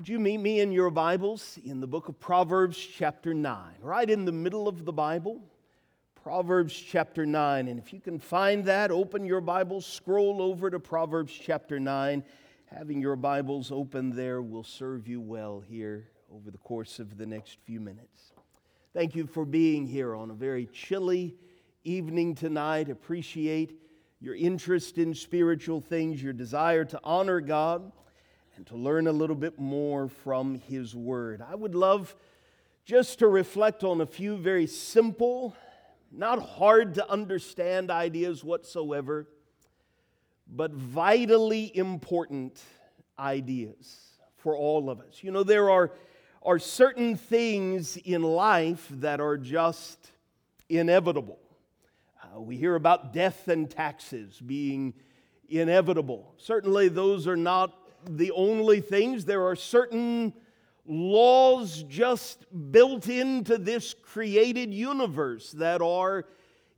Would you meet me in your Bibles in the book of Proverbs, chapter 9, right in the middle of the Bible? Proverbs chapter 9. And if you can find that, open your Bibles, scroll over to Proverbs chapter 9. Having your Bibles open there will serve you well here over the course of the next few minutes. Thank you for being here on a very chilly evening tonight. Appreciate your interest in spiritual things, your desire to honor God and to learn a little bit more from His Word. I would love just to reflect on a few very simple, not hard to understand ideas whatsoever, but vitally important ideas for all of us. You know, there are, are certain things in life that are just inevitable. Uh, we hear about death and taxes being inevitable. Certainly, those are not the only things. There are certain laws just built into this created universe that are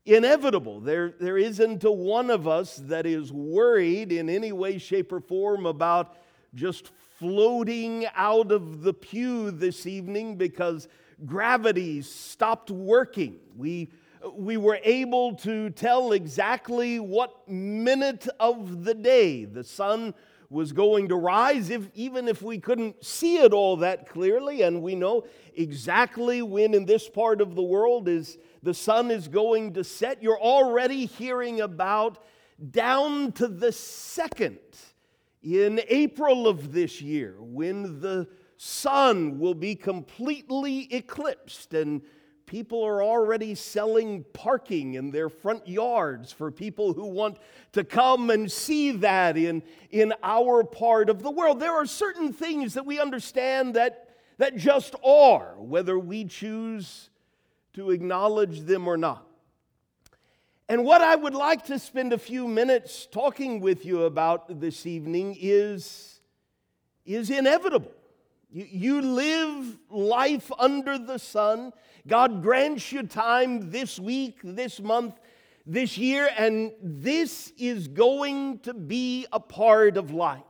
inevitable. There, there isn't a one of us that is worried in any way, shape, or form about just floating out of the pew this evening because gravity stopped working. We, we were able to tell exactly what minute of the day the sun was going to rise, if, even if we couldn't see it all that clearly. And we know exactly when in this part of the world is the sun is going to set. You're already hearing about down to the second in April of this year when the sun will be completely eclipsed and People are already selling parking in their front yards for people who want to come and see that in, in our part of the world. There are certain things that we understand that, that just are, whether we choose to acknowledge them or not. And what I would like to spend a few minutes talking with you about this evening is, is inevitable. You, you live life under the sun. God grants you time this week, this month, this year, and this is going to be a part of life.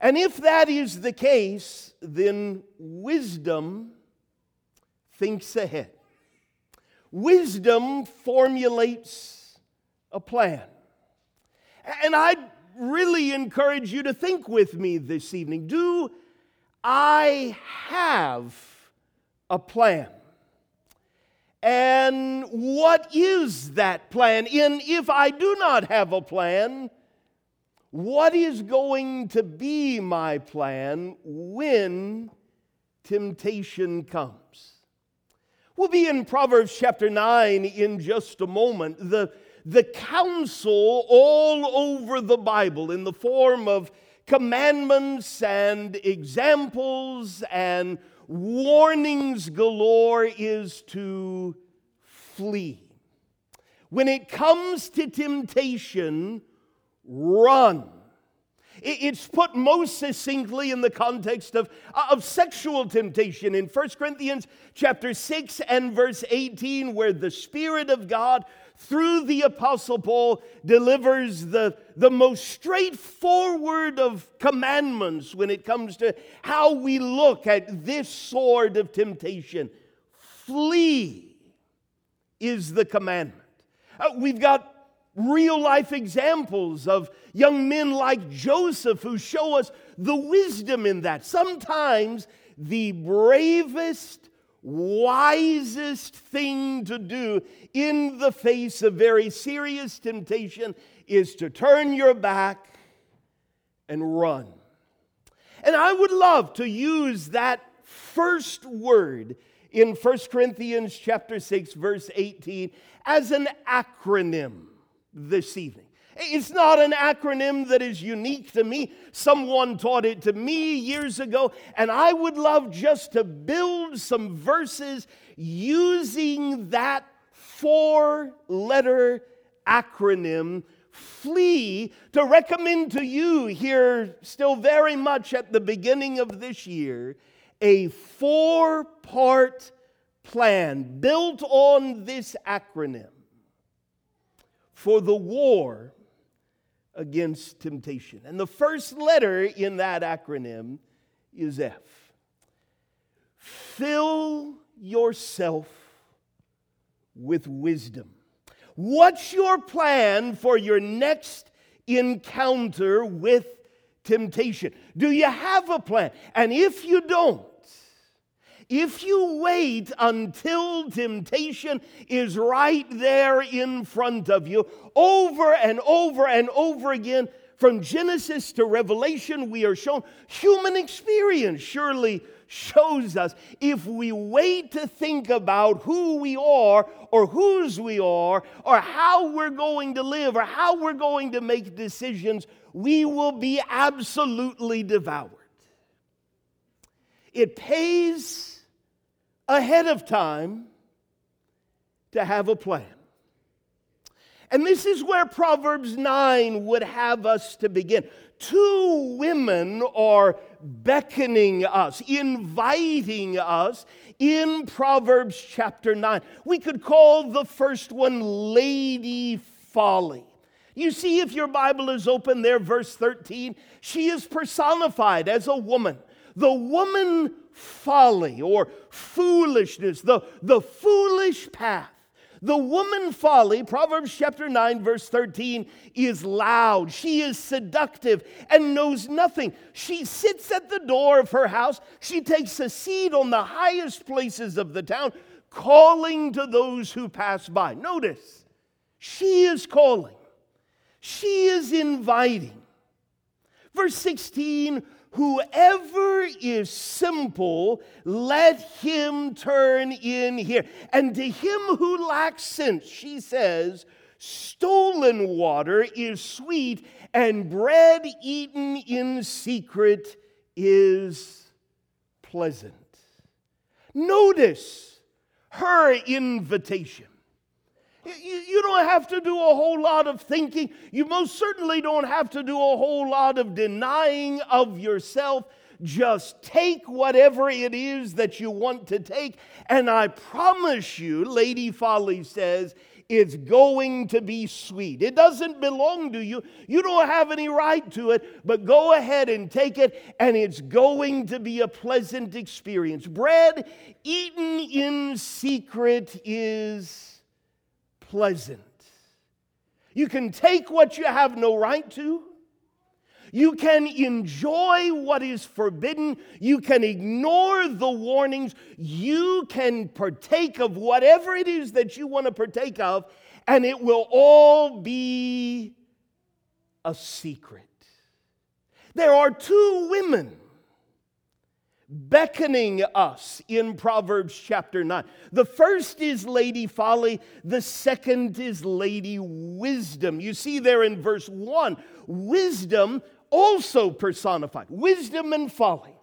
And if that is the case, then wisdom thinks ahead. Wisdom formulates a plan. And I really encourage you to think with me this evening. Do I have a plan. And what is that plan? And if I do not have a plan, what is going to be my plan when temptation comes? We'll be in Proverbs chapter 9 in just a moment. The, the counsel all over the Bible in the form of commandments and examples and warnings galore is to flee. When it comes to temptation, run. It's put most succinctly in the context of, uh, of sexual temptation in 1 Corinthians chapter 6 and verse 18, where the Spirit of God through the Apostle Paul, delivers the, the most straightforward of commandments when it comes to how we look at this sword of temptation. Flee is the commandment. Uh, we've got real life examples of young men like Joseph who show us the wisdom in that. Sometimes the bravest wisest thing to do in the face of very serious temptation is to turn your back and run. And I would love to use that first word in 1 Corinthians chapter 6 verse 18 as an acronym this evening. It's not an acronym that is unique to me. Someone taught it to me years ago, and I would love just to build some verses using that four letter acronym flee to recommend to you here, still very much at the beginning of this year, a four part plan built on this acronym for the war against temptation. And the first letter in that acronym is F. Fill yourself with wisdom. What's your plan for your next encounter with temptation? Do you have a plan? And if you don't, if you wait until temptation is right there in front of you, over and over and over again, from Genesis to Revelation, we are shown human experience surely shows us if we wait to think about who we are or whose we are or how we're going to live or how we're going to make decisions, we will be absolutely devoured. It pays ahead of time to have a plan. And this is where Proverbs 9 would have us to begin. Two women are beckoning us, inviting us in Proverbs chapter 9. We could call the first one Lady Folly. You see, if your Bible is open there, verse 13, she is personified as a woman. The woman folly or foolishness, the, the foolish path. The woman folly, Proverbs chapter 9, verse 13, is loud. She is seductive and knows nothing. She sits at the door of her house. She takes a seat on the highest places of the town, calling to those who pass by. Notice, she is calling, she is inviting. Verse 16 Whoever is simple, let him turn in here. And to him who lacks sense, she says, stolen water is sweet, and bread eaten in secret is pleasant. Notice her invitation. You, you don't have to do a whole lot of thinking. You most certainly don't have to do a whole lot of denying of yourself. Just take whatever it is that you want to take. And I promise you, Lady Folly says, it's going to be sweet. It doesn't belong to you. You don't have any right to it, but go ahead and take it, and it's going to be a pleasant experience. Bread eaten in secret is pleasant. You can take what you have no right to. You can enjoy what is forbidden. You can ignore the warnings. You can partake of whatever it is that you want to partake of, and it will all be a secret. There are two women beckoning us in Proverbs chapter 9. The first is Lady Folly, the second is Lady Wisdom. You see there in verse 1, wisdom also personified, wisdom and folly.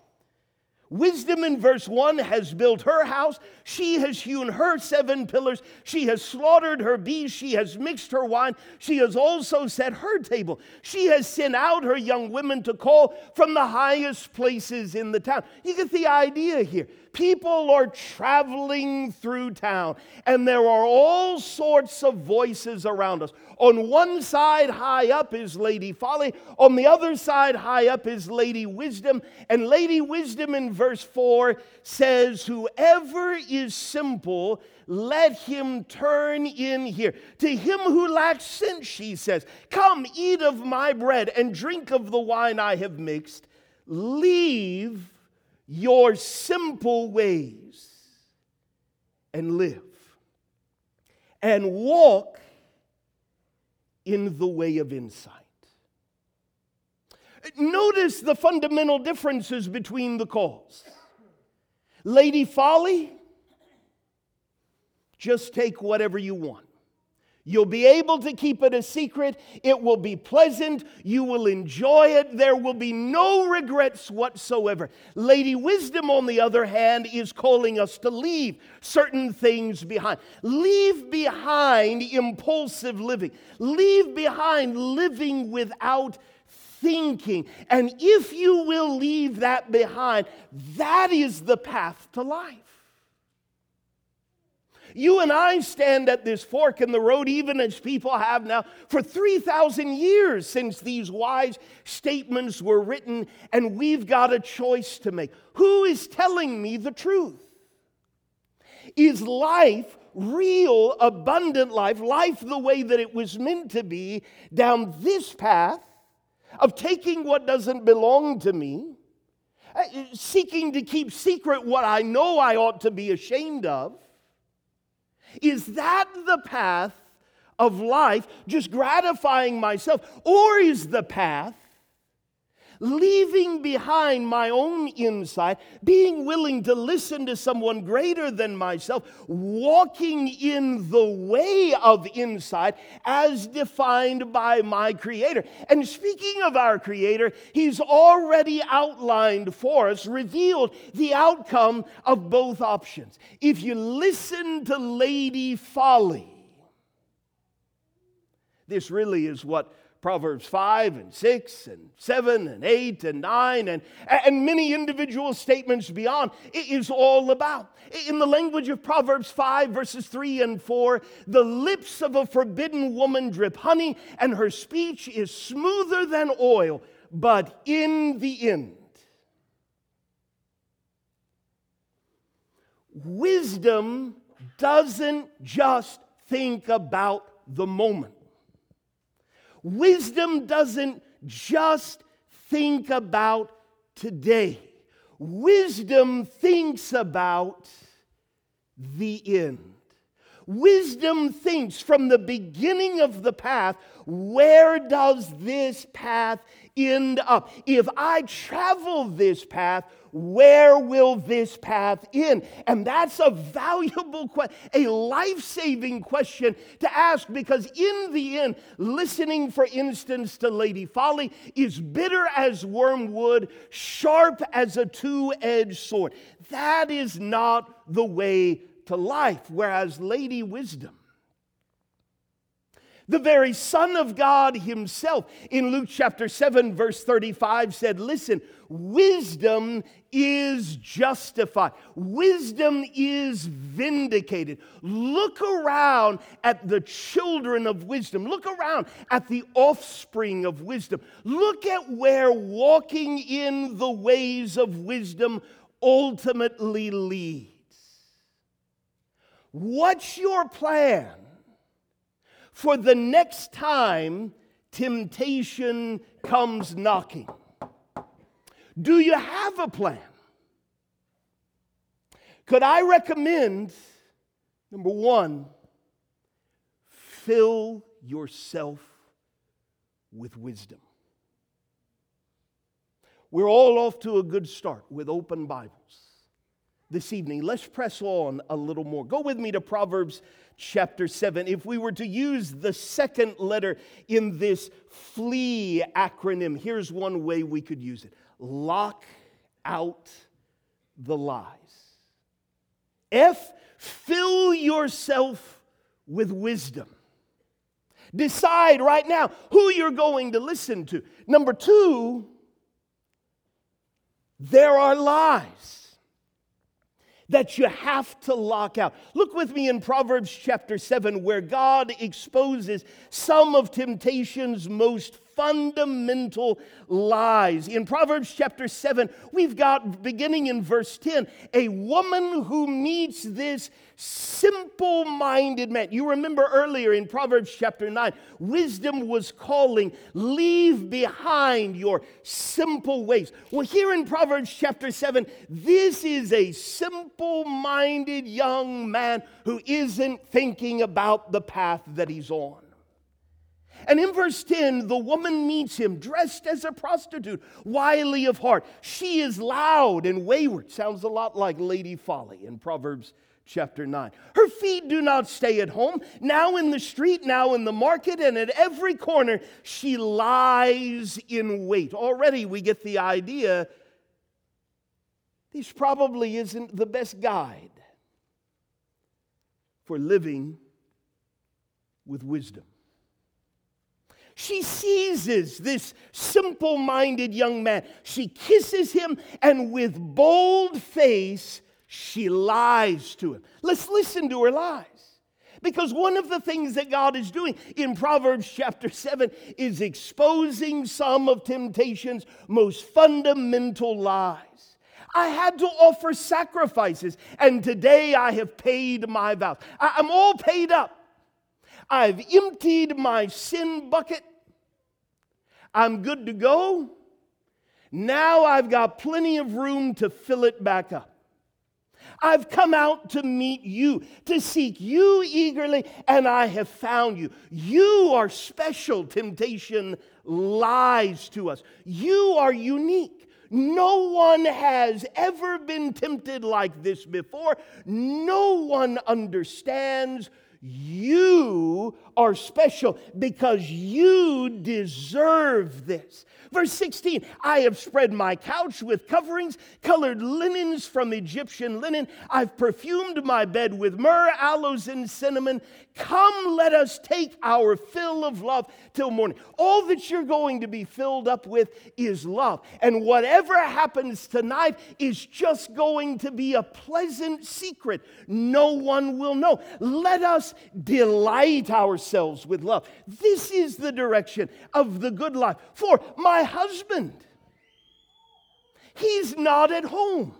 Wisdom in verse 1 has built her house. She has hewn her seven pillars. She has slaughtered her beasts. She has mixed her wine. She has also set her table. She has sent out her young women to call from the highest places in the town. You get the idea here. People are traveling through town, and there are all sorts of voices around us. On one side, high up, is Lady Folly. On the other side, high up, is Lady Wisdom. And Lady Wisdom in verse 4 says, Whoever is simple, let him turn in here. To him who lacks sense, she says, Come, eat of my bread and drink of the wine I have mixed. Leave your simple ways and live and walk in the way of insight. Notice the fundamental differences between the calls. Lady Folly, just take whatever you want. You'll be able to keep it a secret. It will be pleasant. You will enjoy it. There will be no regrets whatsoever. Lady Wisdom, on the other hand, is calling us to leave certain things behind. Leave behind impulsive living. Leave behind living without thinking. And if you will leave that behind, that is the path to life. You and I stand at this fork in the road, even as people have now for 3,000 years since these wise statements were written, and we've got a choice to make. Who is telling me the truth? Is life real, abundant life, life the way that it was meant to be, down this path of taking what doesn't belong to me, uh, seeking to keep secret what I know I ought to be ashamed of? Is that the path of life, just gratifying myself? Or is the path leaving behind my own insight, being willing to listen to someone greater than myself, walking in the way of insight as defined by my Creator. And speaking of our Creator, He's already outlined for us, revealed the outcome of both options. If you listen to Lady Folly, this really is what Proverbs 5 and 6 and 7 and 8 and 9 and, and many individual statements beyond. It is all about. In the language of Proverbs 5, verses 3 and 4, the lips of a forbidden woman drip honey, and her speech is smoother than oil, but in the end, wisdom doesn't just think about the moment. Wisdom doesn't just think about today, wisdom thinks about the end. Wisdom thinks from the beginning of the path, where does this path end up? If I travel this path, where will this path end? And that's a valuable question, a life saving question to ask because, in the end, listening, for instance, to Lady Folly is bitter as wormwood, sharp as a two edged sword. That is not the way to life, whereas Lady Wisdom the very Son of God Himself in Luke chapter 7, verse 35 said, Listen, wisdom is justified, wisdom is vindicated. Look around at the children of wisdom, look around at the offspring of wisdom, look at where walking in the ways of wisdom ultimately leads. What's your plan? For the next time temptation comes knocking? Do you have a plan? Could I recommend, number one, fill yourself with wisdom? We're all off to a good start with open Bibles this evening. Let's press on a little more. Go with me to Proverbs chapter 7. If we were to use the second letter in this FLEE acronym, here's one way we could use it lock out the lies. F, fill yourself with wisdom. Decide right now who you're going to listen to. Number two, there are lies that you have to lock out. Look with me in Proverbs chapter 7, where God exposes some of temptation's most fundamental lies. In Proverbs chapter 7, we've got, beginning in verse 10, a woman who meets this simple minded man. You remember earlier in Proverbs chapter 9, wisdom was calling, leave behind your simple ways. Well, here in Proverbs chapter 7, this is a simple minded young man who isn't thinking about the path that he's on. And in verse 10, the woman meets him dressed as a prostitute, wily of heart. She is loud and wayward. Sounds a lot like Lady Folly in Proverbs chapter 9. Her feet do not stay at home. Now in the street, now in the market, and at every corner, she lies in wait. Already we get the idea this probably isn't the best guide for living with wisdom. She seizes this simple minded young man. She kisses him, and with bold face, She lies to him. Let's listen to her lies. Because one of the things that God is doing in Proverbs chapter 7 is exposing some of temptation's most fundamental lies. I had to offer sacrifices, and today I have paid my vows. I'm all paid up. I've emptied my sin bucket. I'm good to go. Now I've got plenty of room to fill it back up. I've come out to meet you, to seek you eagerly, and I have found you. You are special. Temptation lies to us. You are unique. No one has ever been tempted like this before. No one understands. You are special because you deserve this. Verse 16 I have spread my couch with coverings, colored linens from Egyptian linen. I've perfumed my bed with myrrh, aloes, and cinnamon. Come, let us take our fill of love till morning. All that you're going to be filled up with is love. And whatever happens tonight is just going to be a pleasant secret. No one will know. Let us delight ourselves with love. This is the direction of the good life. For my husband. He's not at home.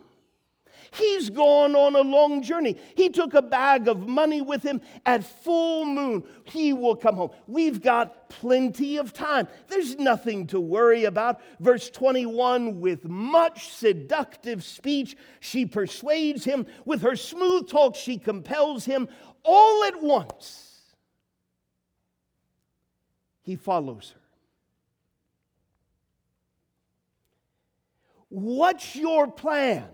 He's gone on a long journey. He took a bag of money with him at full moon. He will come home. We've got plenty of time. There's nothing to worry about. Verse 21 with much seductive speech, she persuades him. With her smooth talk, she compels him. All at once, he follows her. What's your plan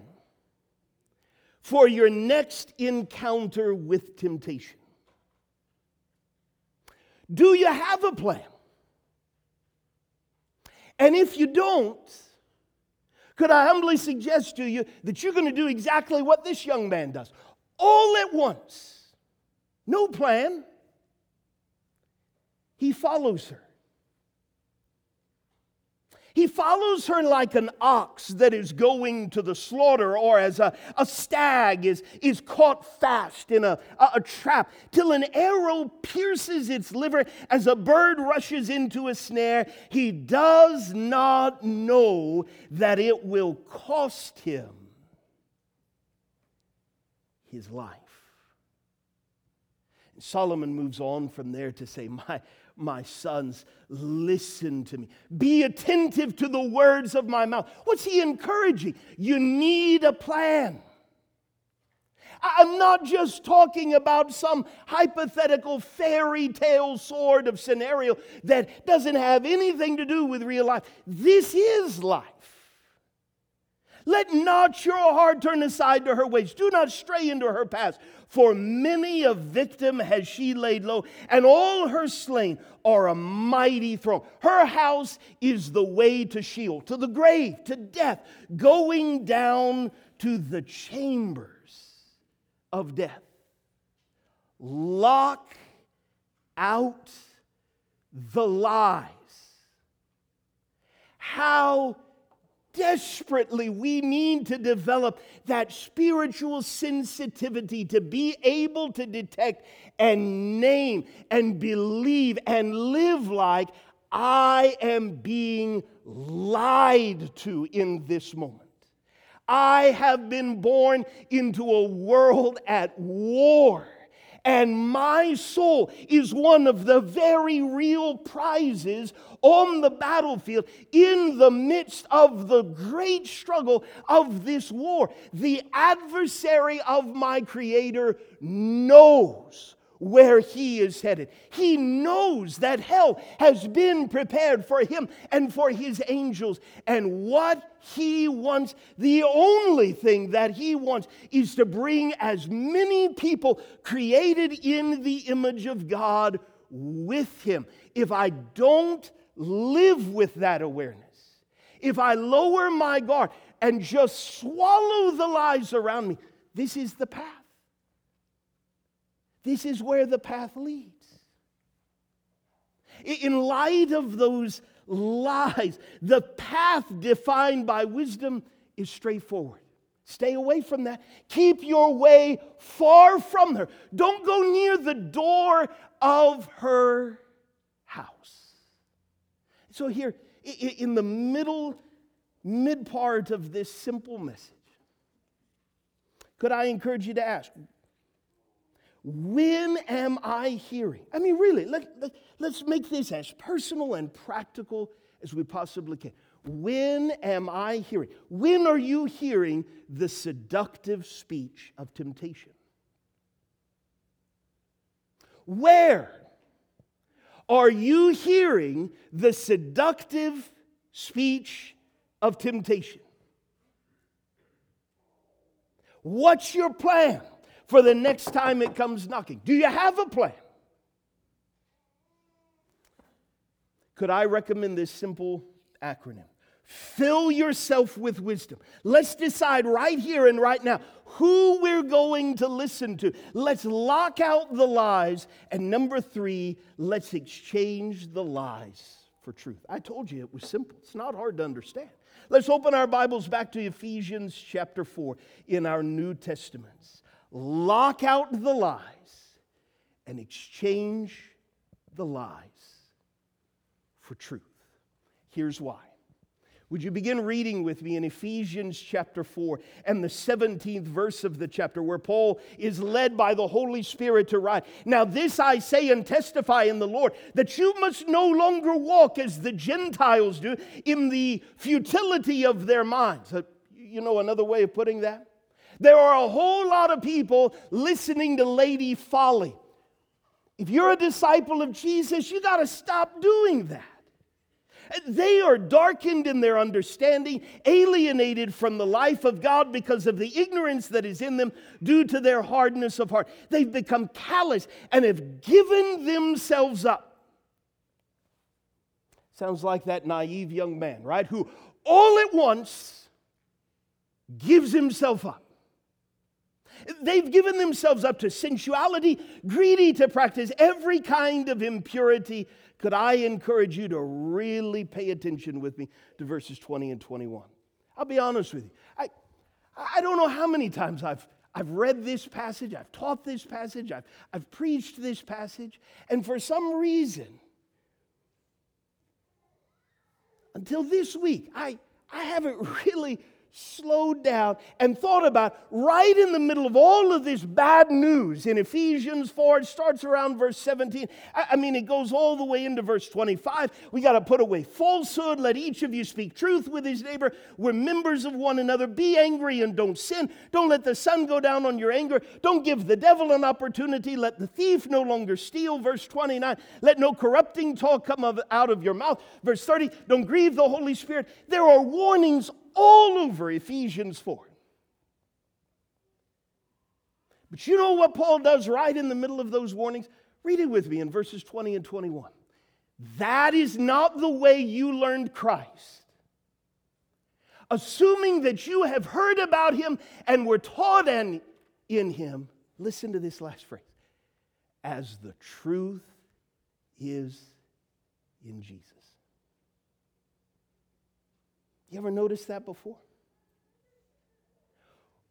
for your next encounter with temptation? Do you have a plan? And if you don't, could I humbly suggest to you that you're going to do exactly what this young man does all at once? No plan. He follows her. He follows her like an ox that is going to the slaughter, or as a, a stag is, is caught fast in a, a, a trap, till an arrow pierces its liver as a bird rushes into a snare. He does not know that it will cost him his life. And Solomon moves on from there to say, My my sons, listen to me. Be attentive to the words of my mouth. What's he encouraging? You need a plan. I'm not just talking about some hypothetical fairy tale sort of scenario that doesn't have anything to do with real life. This is life. Let not your heart turn aside to her ways. Do not stray into her paths. For many a victim has she laid low, and all her slain are a mighty throng. Her house is the way to Sheol, to the grave, to death, going down to the chambers of death. Lock out the lies. How desperately we need to develop that spiritual sensitivity to be able to detect and name and believe and live like I am being lied to in this moment. I have been born into a world at war and my soul is one of the very real prizes on the battlefield in the midst of the great struggle of this war. The adversary of my Creator knows where he is headed. He knows that hell has been prepared for him and for his angels. And what he wants, the only thing that he wants, is to bring as many people created in the image of God with him. If I don't live with that awareness, if I lower my guard and just swallow the lies around me, this is the path. This is where the path leads. In light of those lies, the path defined by wisdom is straightforward. Stay away from that. Keep your way far from her. Don't go near the door of her house. So, here, in the middle, mid part of this simple message, could I encourage you to ask, when am I hearing? I mean, really, let, let, let's make this as personal and practical as we possibly can. When am I hearing? When are you hearing the seductive speech of temptation? Where are you hearing the seductive speech of temptation? What's your plan for the next time it comes knocking? Do you have a plan? Could I recommend this simple acronym? Fill yourself with wisdom. Let's decide right here and right now who we're going to listen to. Let's lock out the lies. And number three, let's exchange the lies for truth. I told you it was simple, it's not hard to understand. Let's open our Bibles back to Ephesians chapter 4 in our New Testaments. Lock out the lies and exchange the lies for truth. Here's why. Would you begin reading with me in Ephesians chapter 4 and the 17th verse of the chapter, where Paul is led by the Holy Spirit to write? Now, this I say and testify in the Lord, that you must no longer walk as the Gentiles do in the futility of their minds. Uh, you know another way of putting that? There are a whole lot of people listening to Lady Folly. If you're a disciple of Jesus, you got to stop doing that. They are darkened in their understanding, alienated from the life of God because of the ignorance that is in them due to their hardness of heart. They've become callous and have given themselves up. Sounds like that naive young man, right? Who all at once gives himself up. They've given themselves up to sensuality, greedy to practice every kind of impurity, could I encourage you to really pay attention with me to verses 20 and 21? I'll be honest with you. I, I don't know how many times I've, I've read this passage, I've taught this passage, I've, I've preached this passage, and for some reason, until this week, I, I haven't really slowed down and thought about right in the middle of all of this bad news in Ephesians 4. It starts around verse 17. I mean, it goes all the way into verse 25. We got to put away falsehood. Let each of you speak truth with his neighbor. We're members of one another. Be angry and don't sin. Don't let the sun go down on your anger. Don't give the devil an opportunity. Let the thief no longer steal. Verse 29. Let no corrupting talk come out of your mouth. Verse 30. Don't grieve the Holy Spirit. There are warnings all over Ephesians 4. But you know what Paul does right in the middle of those warnings? Read it with me in verses 20 and 21. That is not the way you learned Christ. Assuming that you have heard about him and were taught in him, listen to this last phrase as the truth is in Jesus. You ever noticed that before?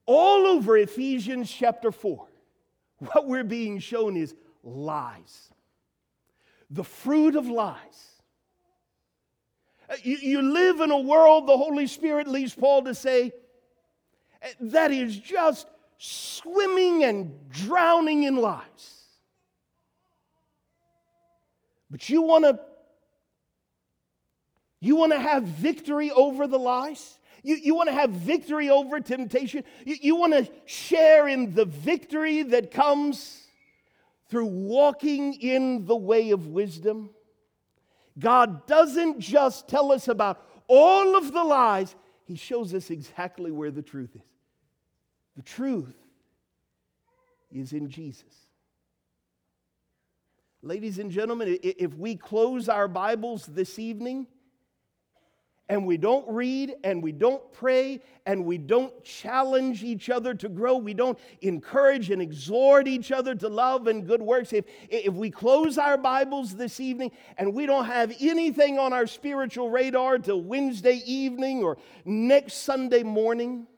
All over Ephesians chapter 4, what we're being shown is lies. The fruit of lies. Uh, you, you live in a world, the Holy Spirit leads Paul to say, uh, that is just swimming and drowning in lies. But you want to you want to have victory over the lies? You, you want to have victory over temptation? You, you want to share in the victory that comes through walking in the way of wisdom? God doesn't just tell us about all of the lies, He shows us exactly where the truth is. The truth is in Jesus. Ladies and gentlemen, if we close our Bibles this evening, and we don't read and we don't pray and we don't challenge each other to grow, we don't encourage and exhort each other to love and good works, if, if we close our Bibles this evening and we don't have anything on our spiritual radar till Wednesday evening or next Sunday morning,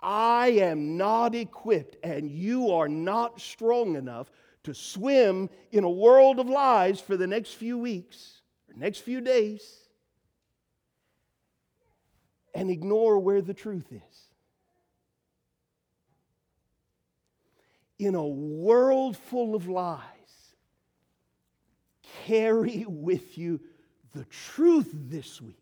I am not equipped and you are not strong enough to swim in a world of lies for the next few weeks next few days and ignore where the truth is. In a world full of lies, carry with you the truth this week.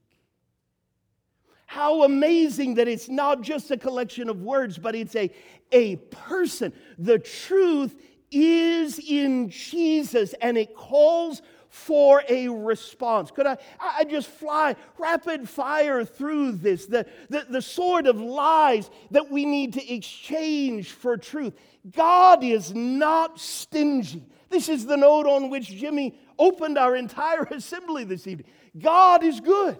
How amazing that it's not just a collection of words, but it's a, a person. The truth is in Jesus and it calls for a response. Could I, I just fly rapid fire through this? The, the, the sort of lies that we need to exchange for truth. God is not stingy. This is the note on which Jimmy opened our entire assembly this evening. God is good.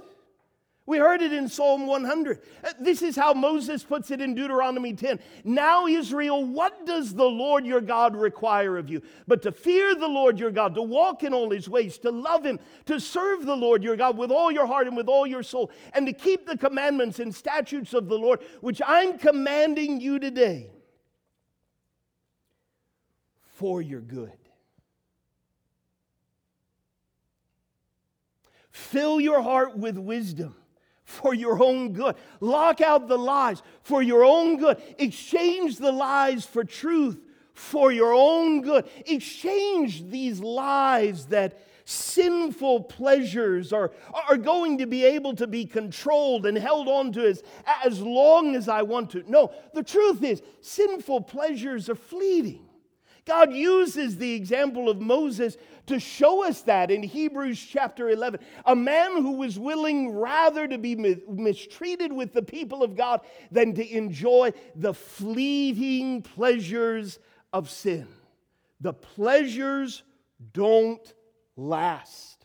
We heard it in Psalm 100. Uh, this is how Moses puts it in Deuteronomy 10. Now, Israel, what does the Lord your God require of you? But to fear the Lord your God, to walk in all his ways, to love him, to serve the Lord your God with all your heart and with all your soul, and to keep the commandments and statutes of the Lord, which I'm commanding you today for your good. Fill your heart with wisdom for your own good. Lock out the lies for your own good. Exchange the lies for truth for your own good. Exchange these lies that sinful pleasures are, are going to be able to be controlled and held on to as, as long as I want to. No, the truth is, sinful pleasures are fleeting. God uses the example of Moses to show us that in Hebrews chapter 11. A man who was willing rather to be mistreated with the people of God than to enjoy the fleeting pleasures of sin. The pleasures don't last,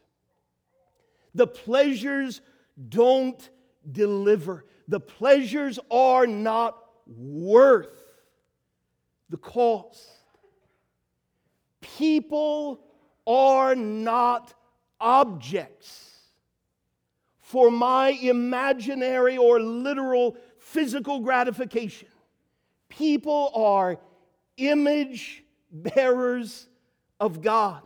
the pleasures don't deliver. The pleasures are not worth the cost. People are not objects for my imaginary or literal physical gratification. People are image bearers of God.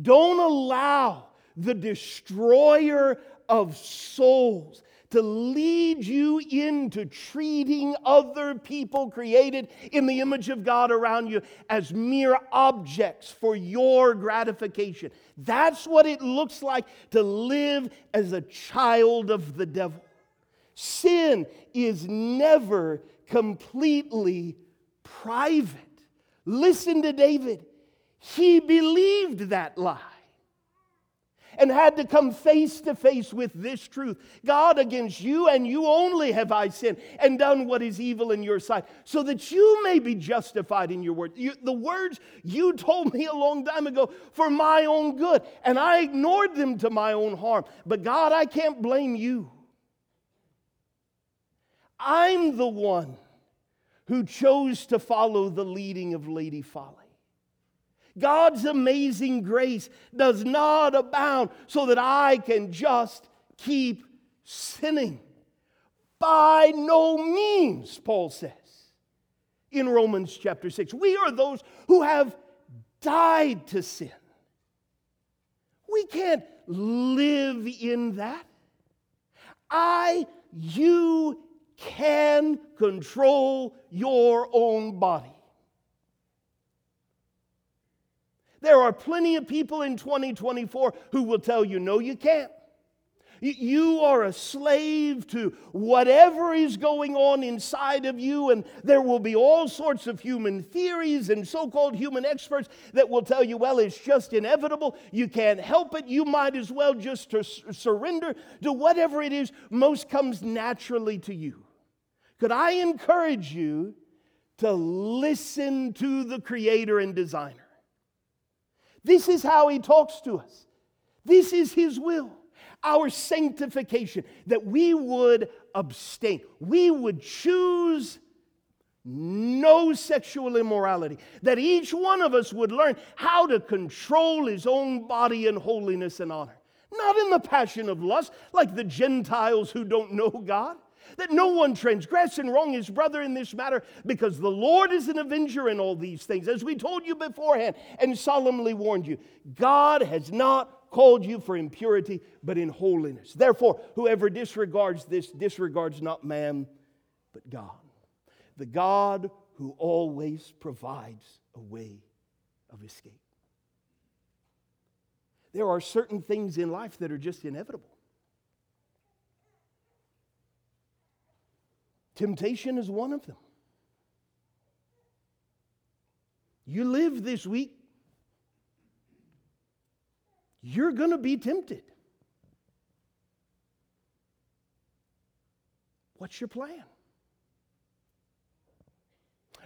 Don't allow the destroyer of souls to lead you into treating other people created in the image of God around you as mere objects for your gratification. That's what it looks like to live as a child of the devil. Sin is never completely private. Listen to David. He believed that lie and had to come face to face with this truth God, against you and you only have I sinned and done what is evil in your sight, so that you may be justified in your word. You, the words you told me a long time ago for my own good, and I ignored them to my own harm. But God, I can't blame you. I'm the one who chose to follow the leading of Lady Folly. God's amazing grace does not abound so that I can just keep sinning. By no means, Paul says in Romans chapter 6. We are those who have died to sin. We can't live in that. I, you can control your own body. There are plenty of people in 2024 who will tell you, no, you can't. You are a slave to whatever is going on inside of you, and there will be all sorts of human theories and so called human experts that will tell you, well, it's just inevitable. You can't help it. You might as well just surrender to whatever it is most comes naturally to you. Could I encourage you to listen to the Creator and Designer? This is how he talks to us. This is his will, our sanctification, that we would abstain. We would choose no sexual immorality, that each one of us would learn how to control his own body in holiness and honor. Not in the passion of lust, like the Gentiles who don't know God, that no one transgress and wrong his brother in this matter, because the Lord is an avenger in all these things, as we told you beforehand and solemnly warned you. God has not called you for impurity, but in holiness. Therefore, whoever disregards this disregards not man, but God. The God who always provides a way of escape. There are certain things in life that are just inevitable. Temptation is one of them. You live this week, you're going to be tempted. What's your plan?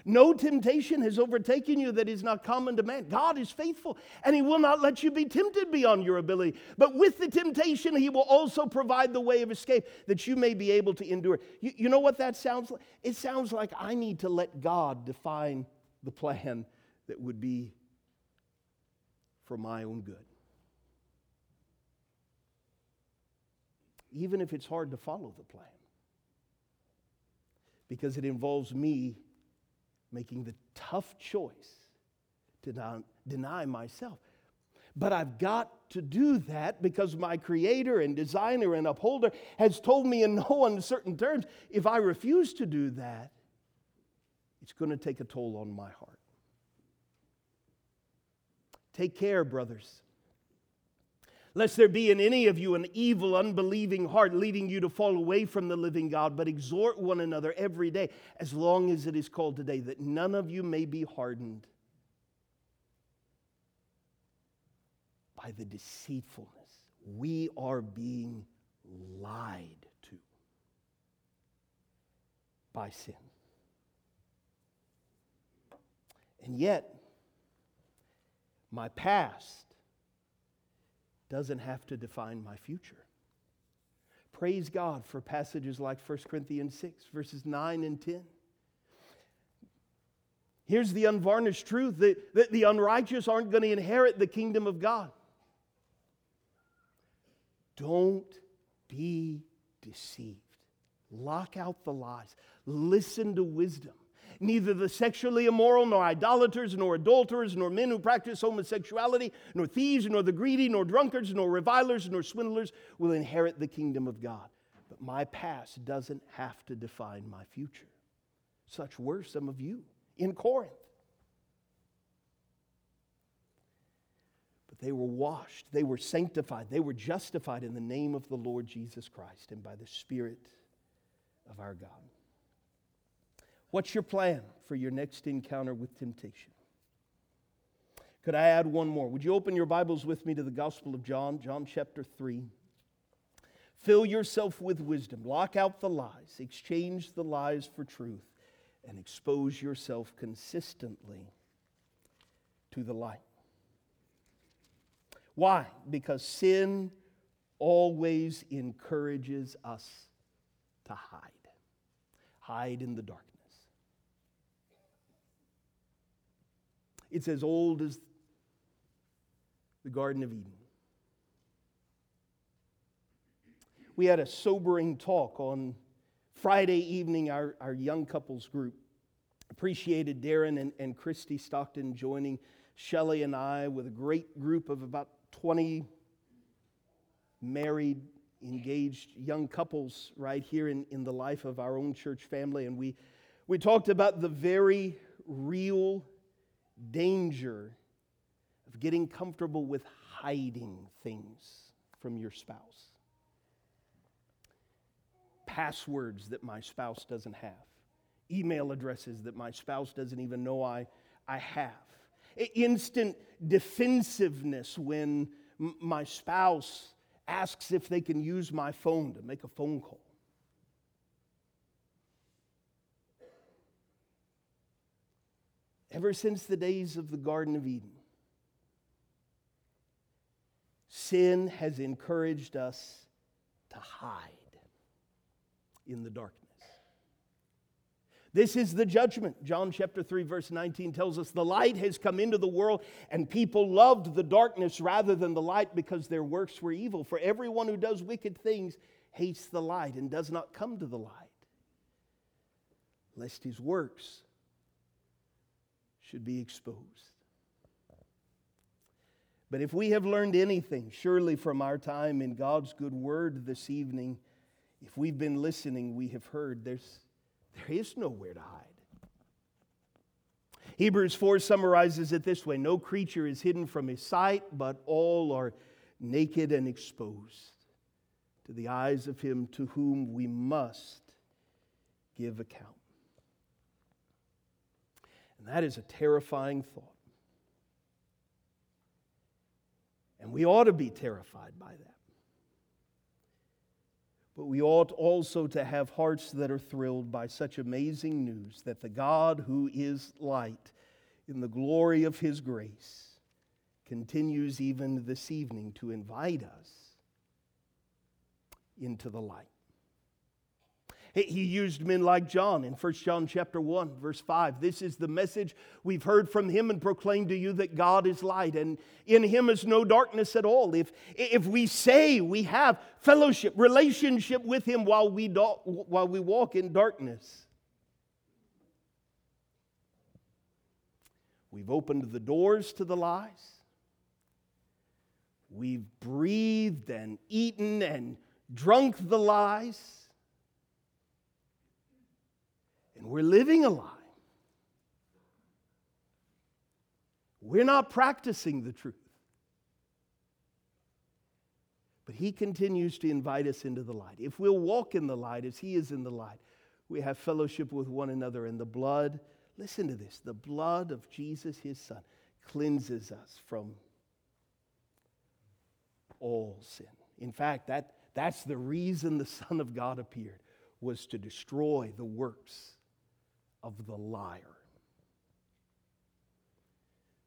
No temptation has overtaken you that is not common to man. God is faithful, and He will not let you be tempted beyond your ability. But with the temptation, He will also provide the way of escape that you may be able to endure. You, you know what that sounds like? It sounds like I need to let God define the plan that would be for my own good. Even if it's hard to follow the plan, because it involves me making the tough choice to not deny myself. But I've got to do that because my creator and designer and upholder has told me in no uncertain terms if I refuse to do that, it's going to take a toll on my heart. Take care, brothers lest there be in any of you an evil, unbelieving heart leading you to fall away from the living God, but exhort one another every day, as long as it is called today, that none of you may be hardened by the deceitfulness. We are being lied to by sin. And yet, my past doesn't have to define my future. Praise God for passages like 1 Corinthians 6, verses 9 and 10. Here's the unvarnished truth that, that the unrighteous aren't going to inherit the kingdom of God. Don't be deceived. Lock out the lies. Listen to wisdom. Neither the sexually immoral, nor idolaters, nor adulterers, nor men who practice homosexuality, nor thieves, nor the greedy, nor drunkards, nor revilers, nor swindlers will inherit the kingdom of God. But my past doesn't have to define my future. Such were some of you in Corinth. But they were washed, they were sanctified, they were justified in the name of the Lord Jesus Christ and by the Spirit of our God. What's your plan for your next encounter with temptation? Could I add one more? Would you open your Bibles with me to the Gospel of John, John chapter 3? Fill yourself with wisdom. Lock out the lies. Exchange the lies for truth. And expose yourself consistently to the light. Why? Because sin always encourages us to hide. Hide in the darkness. It's as old as the Garden of Eden. We had a sobering talk on Friday evening, our, our young couples group. Appreciated Darren and, and Christy Stockton joining Shelley and I with a great group of about 20 married, engaged young couples right here in, in the life of our own church family. And we, we talked about the very real danger of getting comfortable with hiding things from your spouse. Passwords that my spouse doesn't have, email addresses that my spouse doesn't even know I, I have, instant defensiveness when m- my spouse asks if they can use my phone to make a phone call. Ever since the days of the Garden of Eden. Sin has encouraged us to hide in the darkness. This is the judgment. John chapter 3, verse 19 tells us the light has come into the world, and people loved the darkness rather than the light because their works were evil. For everyone who does wicked things hates the light and does not come to the light, lest his works should be exposed. But if we have learned anything, surely from our time in God's good word this evening, if we've been listening, we have heard there's, there is nowhere to hide. Hebrews 4 summarizes it this way No creature is hidden from his sight, but all are naked and exposed to the eyes of him to whom we must give account. And that is a terrifying thought. And we ought to be terrified by that. But we ought also to have hearts that are thrilled by such amazing news that the God who is light, in the glory of his grace, continues even this evening to invite us into the light. He used men like John in 1 John chapter 1 verse 5. This is the message we've heard from him and proclaimed to you that God is light and in him is no darkness at all. If, if we say we have fellowship, relationship with him while we, do, while we walk in darkness, we've opened the doors to the lies. We've breathed and eaten and drunk the lies we're living a lie. We're not practicing the truth. But he continues to invite us into the light. If we'll walk in the light as he is in the light, we have fellowship with one another, and the blood, listen to this, the blood of Jesus, his son, cleanses us from all sin. In fact, that, that's the reason the Son of God appeared, was to destroy the works of the liar,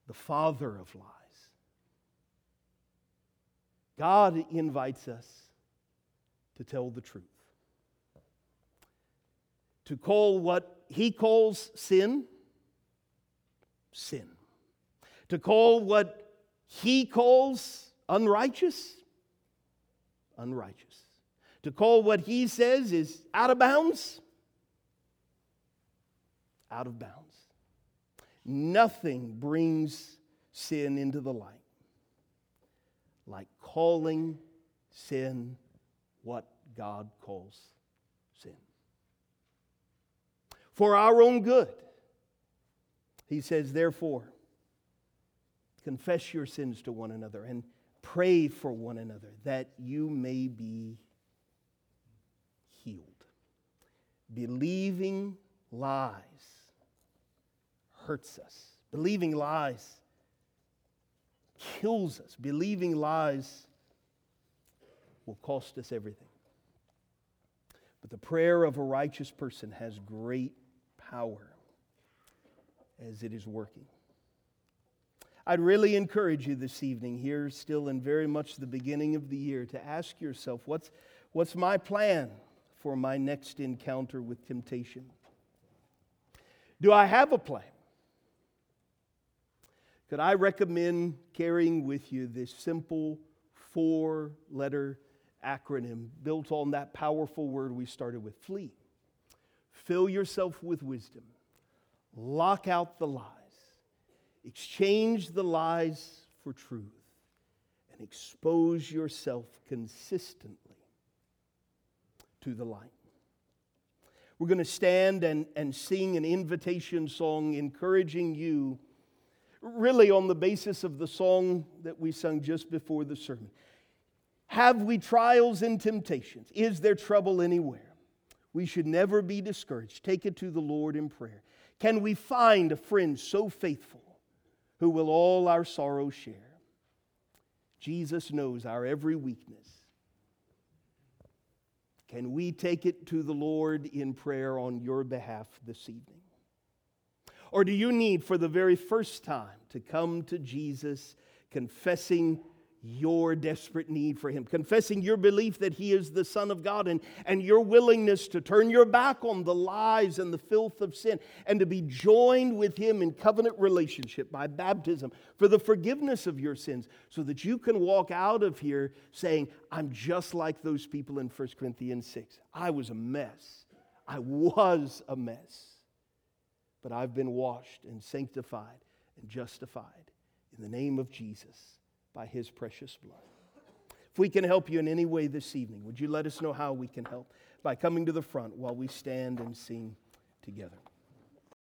the father of lies. God invites us to tell the truth, to call what he calls sin, sin, to call what he calls unrighteous, unrighteous, to call what he says is out of bounds, out of bounds. Nothing brings sin into the light like calling sin what God calls sin. For our own good, he says, therefore, confess your sins to one another and pray for one another that you may be healed. Believing lies hurts us. Believing lies kills us. Believing lies will cost us everything. But the prayer of a righteous person has great power as it is working. I'd really encourage you this evening, here still in very much the beginning of the year, to ask yourself what's, what's my plan for my next encounter with temptation? Do I have a plan? Could I recommend carrying with you this simple four letter acronym built on that powerful word we started with flee? Fill yourself with wisdom, lock out the lies, exchange the lies for truth, and expose yourself consistently to the light. We're going to stand and, and sing an invitation song encouraging you really on the basis of the song that we sung just before the sermon. Have we trials and temptations? Is there trouble anywhere? We should never be discouraged. Take it to the Lord in prayer. Can we find a friend so faithful who will all our sorrows share? Jesus knows our every weakness. Can we take it to the Lord in prayer on your behalf this evening? Or do you need for the very first time to come to Jesus confessing your desperate need for Him, confessing your belief that He is the Son of God, and, and your willingness to turn your back on the lies and the filth of sin, and to be joined with Him in covenant relationship by baptism for the forgiveness of your sins, so that you can walk out of here saying, I'm just like those people in 1 Corinthians 6. I was a mess. I was a mess. But I've been washed and sanctified and justified in the name of Jesus by his precious blood. If we can help you in any way this evening, would you let us know how we can help by coming to the front while we stand and sing together?